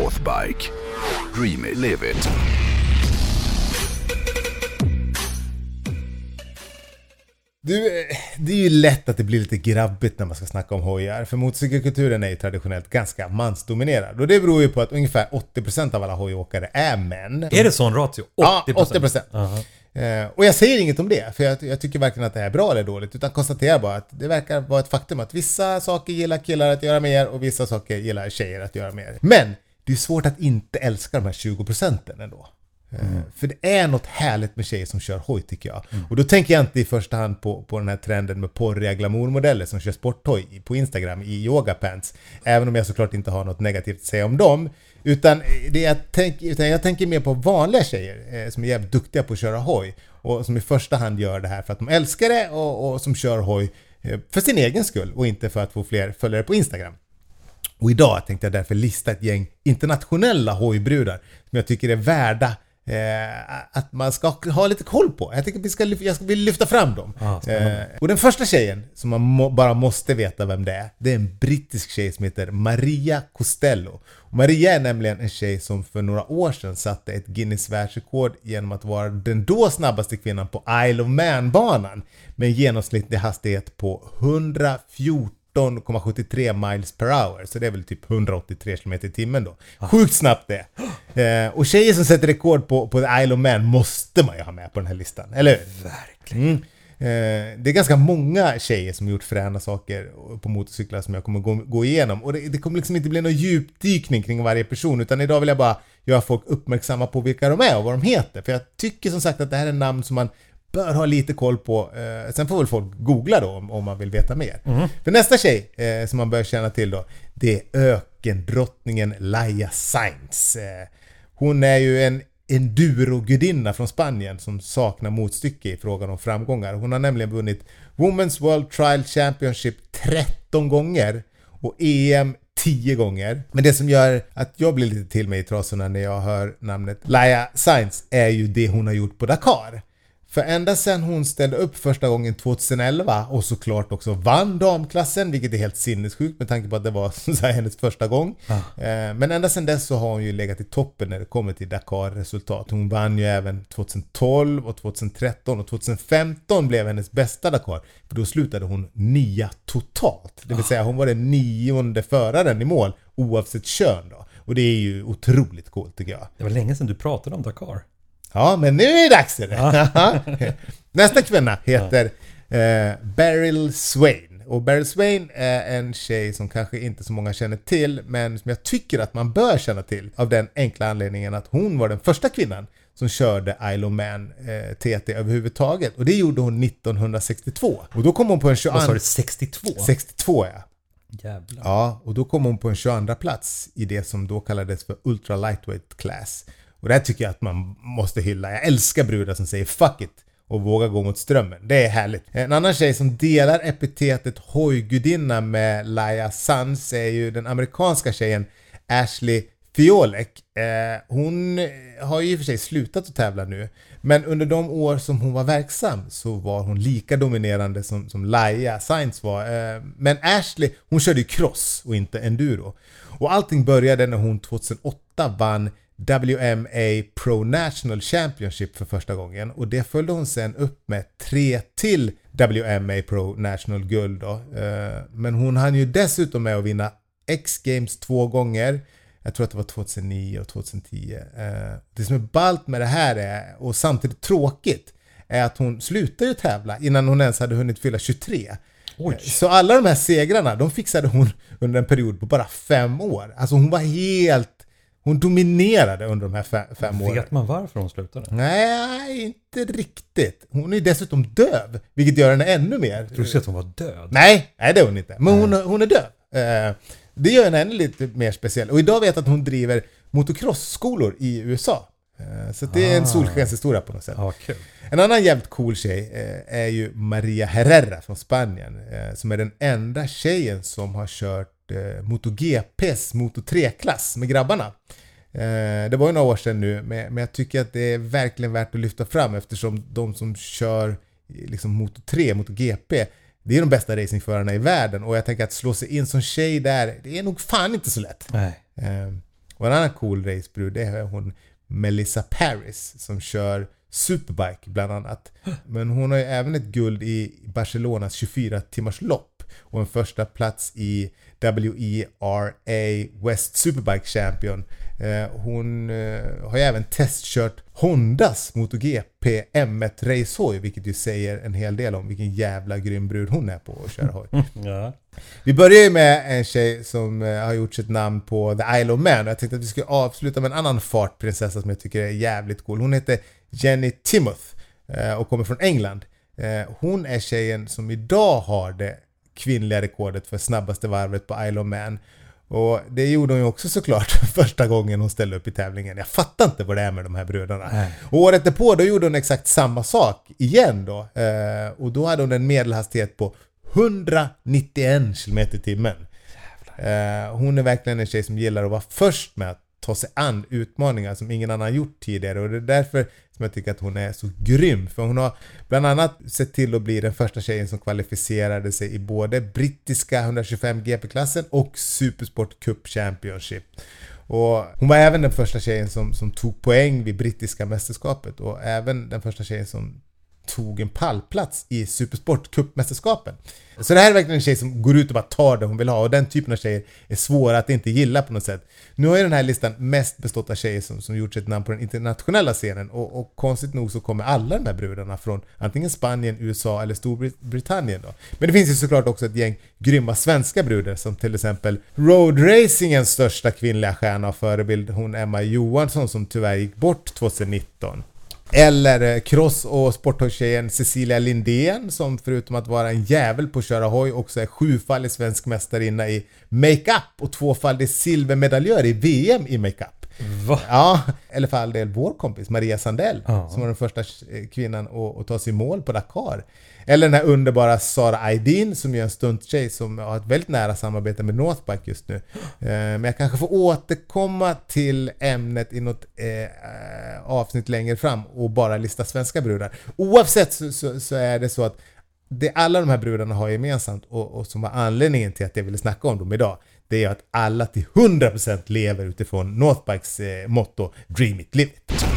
Northbike. Dream it, live it. Du, eh, det är ju lätt att det blir lite grabbigt när man ska snacka om hojar. För motorcykelkulturen är ju traditionellt ganska mansdominerad. Och det beror ju på att ungefär 80% av alla hojåkare är män. Är det sån ratio? 80%? Ja, 80%. Aha. Eh, och jag säger inget om det, för jag, jag tycker varken att det är bra eller dåligt, utan konstaterar bara att det verkar vara ett faktum att vissa saker gillar killar att göra mer och vissa saker gillar tjejer att göra mer. Men det är svårt att inte älska de här 20 procenten ändå. Mm. För det är något härligt med tjejer som kör hoj tycker jag. Mm. Och då tänker jag inte i första hand på, på den här trenden med porriga glamourmodeller som kör sporthoj på Instagram i yogapants. Även om jag såklart inte har något negativt att säga om dem. Utan, det jag, tänk, utan jag tänker mer på vanliga tjejer eh, som är jävligt duktiga på att köra hoj. Och som i första hand gör det här för att de älskar det och, och som kör hoj eh, för sin egen skull och inte för att få fler följare på Instagram. Och idag tänkte jag därför lista ett gäng internationella hojbrudar som jag tycker är värda eh, att man ska ha lite koll på. Jag tycker vi ska, jag ska lyfta fram dem. Ah, eh, och den första tjejen som man må, bara måste veta vem det är, det är en brittisk tjej som heter Maria Costello. Och Maria är nämligen en tjej som för några år sedan satte ett Guinness världsrekord genom att vara den då snabbaste kvinnan på Isle of Man-banan med en genomsnittlig hastighet på 114 17,73 miles per hour. Så det är väl typ 183 km i timmen då. Sjukt snabbt det! Eh, och tjejer som sätter rekord på, på The Isle of Man måste man ju ha med på den här listan, eller hur? Verkligen. Mm. Eh, det är ganska många tjejer som gjort fräna saker på motorcyklar som jag kommer gå, gå igenom. Och det, det kommer liksom inte bli någon djupdykning kring varje person, utan idag vill jag bara göra folk uppmärksamma på vilka de är och vad de heter. För jag tycker som sagt att det här är namn som man bör ha lite koll på. Eh, sen får väl folk googla då om, om man vill veta mer. Mm. För nästa tjej eh, som man bör känna till då, det är ökendrottningen Laia Sainz. Eh, hon är ju en enduro-gudinna från Spanien som saknar motstycke i frågan om framgångar. Hon har nämligen vunnit Women's World Trial Championship 13 gånger och EM 10 gånger. Men det som gör att jag blir lite till mig i trasorna när jag hör namnet Laia Sainz är ju det hon har gjort på Dakar. För ända sedan hon ställde upp första gången 2011 och såklart också vann damklassen, vilket är helt sinnessjukt med tanke på att det var så hennes första gång. Ah. Men ända sedan dess så har hon ju legat i toppen när det kommer till Dakar-resultat. Hon vann ju även 2012 och 2013 och 2015 blev hennes bästa Dakar. För då slutade hon nia totalt. Det vill säga hon var den nionde föraren i mål oavsett kön då. Och det är ju otroligt coolt tycker jag. Det var länge sedan du pratade om Dakar. Ja, men nu är det dags för det. Nästa kvinna heter eh, Beryl Swain. Och Beryl Swain är en tjej som kanske inte så många känner till, men som jag tycker att man bör känna till av den enkla anledningen att hon var den första kvinnan som körde Isle of Man eh, TT överhuvudtaget. Och det gjorde hon 1962. Och då kom hon på en 22... Vad sa du? 62? 62 ja. Jävlar. Ja, och då kom hon på en 22 plats i det som då kallades för Ultra Lightweight Class. Och det här tycker jag att man måste hylla. Jag älskar brudar som säger 'fuck it' och vågar gå mot strömmen. Det är härligt. En annan tjej som delar epitetet hojgudinna med Laia Sanz är ju den amerikanska tjejen Ashley Fiolek. Eh, hon har ju i och för sig slutat att tävla nu, men under de år som hon var verksam så var hon lika dominerande som, som Laia Sainz var. Eh, men Ashley, hon körde ju cross och inte enduro. Och allting började när hon 2008 vann WMA Pro National Championship för första gången och det följde hon sen upp med tre till WMA Pro National guld då. Eh, Men hon hann ju dessutom med att vinna X-Games två gånger. Jag tror att det var 2009 och 2010. Eh, Det som är ballt med det här är, och samtidigt tråkigt, är att hon slutade ju tävla innan hon ens hade hunnit fylla 23. Oj. Så alla de här segrarna, de fixade hon under en period på bara fem år. Alltså hon var helt... Hon dominerade under de här fe- fem åren. Vet man varför hon slutade? Nej, inte riktigt. Hon är dessutom döv, vilket gör henne ännu mer... Jag trodde att hon var död. Nej, nej det är hon inte. Men hon, hon är döv. Eh, Det gör henne ännu lite mer speciell. Och idag vet jag att hon driver motocrossskolor i USA. Eh, Så det är en Ah. solskenshistoria på något sätt. Ja, kul. En annan jävligt cool tjej eh, är ju Maria Herrera från Spanien. Som är den enda tjejen som har kört eh, MotoGPs Moto 3-klass med grabbarna. Eh, Det var ju några år sedan nu, men men jag tycker att det är verkligen värt att lyfta fram eftersom de som kör liksom Moto 3, MotoGP, det är de bästa racingförarna i världen och jag tänker att slå sig in som tjej där, det är nog fan inte så lätt. Nej. Eh, Och en annan cool racebrud det är hon Melissa Paris som kör Superbike bland annat. Men hon har ju även ett guld i Barcelonas 24 timmars lopp och en första plats i WERA West Superbike Champion. Eh, Hon eh, har ju även testkört Hondas MotoGP M1 racehoj vilket ju säger en hel del om vilken jävla grym brud hon är på att köra hoj. Ja. Vi börjar ju med en tjej som eh, har gjort sitt namn på The Isle of Man och jag tänkte att vi skulle avsluta med en annan fartprinsessa som jag tycker är jävligt cool. Hon heter Jenny Timoth och kommer från England. Hon är tjejen som idag har det kvinnliga rekordet för snabbaste varvet på Isle of Man. Och det gjorde hon ju också såklart första gången hon ställde upp i tävlingen. Jag fattar inte vad det är med de här brudarna. Nej. Och året därpå då gjorde hon exakt samma sak igen då. Eh, och då hade hon en medelhastighet på 191 km i timmen. Eh, hon är verkligen en tjej som gillar att vara först med att ta sig an utmaningar som ingen annan gjort tidigare och det är därför som jag tycker att hon är så grym. För hon har bland annat sett till att bli den första tjejen som kvalificerade sig i både brittiska 125 GP-klassen och Supersport Cup Championship. Och hon var även den första tjejen som, som tog poäng vid brittiska mästerskapet och även den första tjejen som tog en pallplats i Supersport Cup-mästerskapen. Så det här är verkligen en tjej som går ut och bara tar det hon vill ha och den typen av tjejer är svåra att inte gilla på något sätt. Nu har ju den här listan mest bestått av tjejer som, som gjort sitt namn på den internationella scenen och, och konstigt nog så kommer alla de här brudarna från antingen Spanien, USA eller Storbritannien då. Men det finns ju såklart också ett gäng grymma svenska brudar som till exempel roadracingens största kvinnliga stjärna och förebild, hon Emma Johansson som tyvärr gick bort 2019. Eller eh, cross och sporthojtjejen Cecilia Lindén som förutom att vara en jävel på att köra hoj också är sjufaldig svensk mästarinna i makeup och tvåfaldig silvermedaljör i VM i makeup. Va? Ja, eller för all del vår kompis Maria Sandell Ja. som var den första eh, kvinnan att, att ta sig mål på Dakar. Eller den här underbara Sara Aydin som är en stunttjej som har ett väldigt nära samarbete med Northbike just nu. Eh, men jag kanske får återkomma till ämnet i något eh, avsnitt längre fram och bara lista svenska brudar. Oavsett så, så, så är det så att det alla de här brudarna har gemensamt och, och som var anledningen till att jag ville snacka om dem idag det är att alla till 100% lever utifrån Northbikes eh, motto Dream it, live it.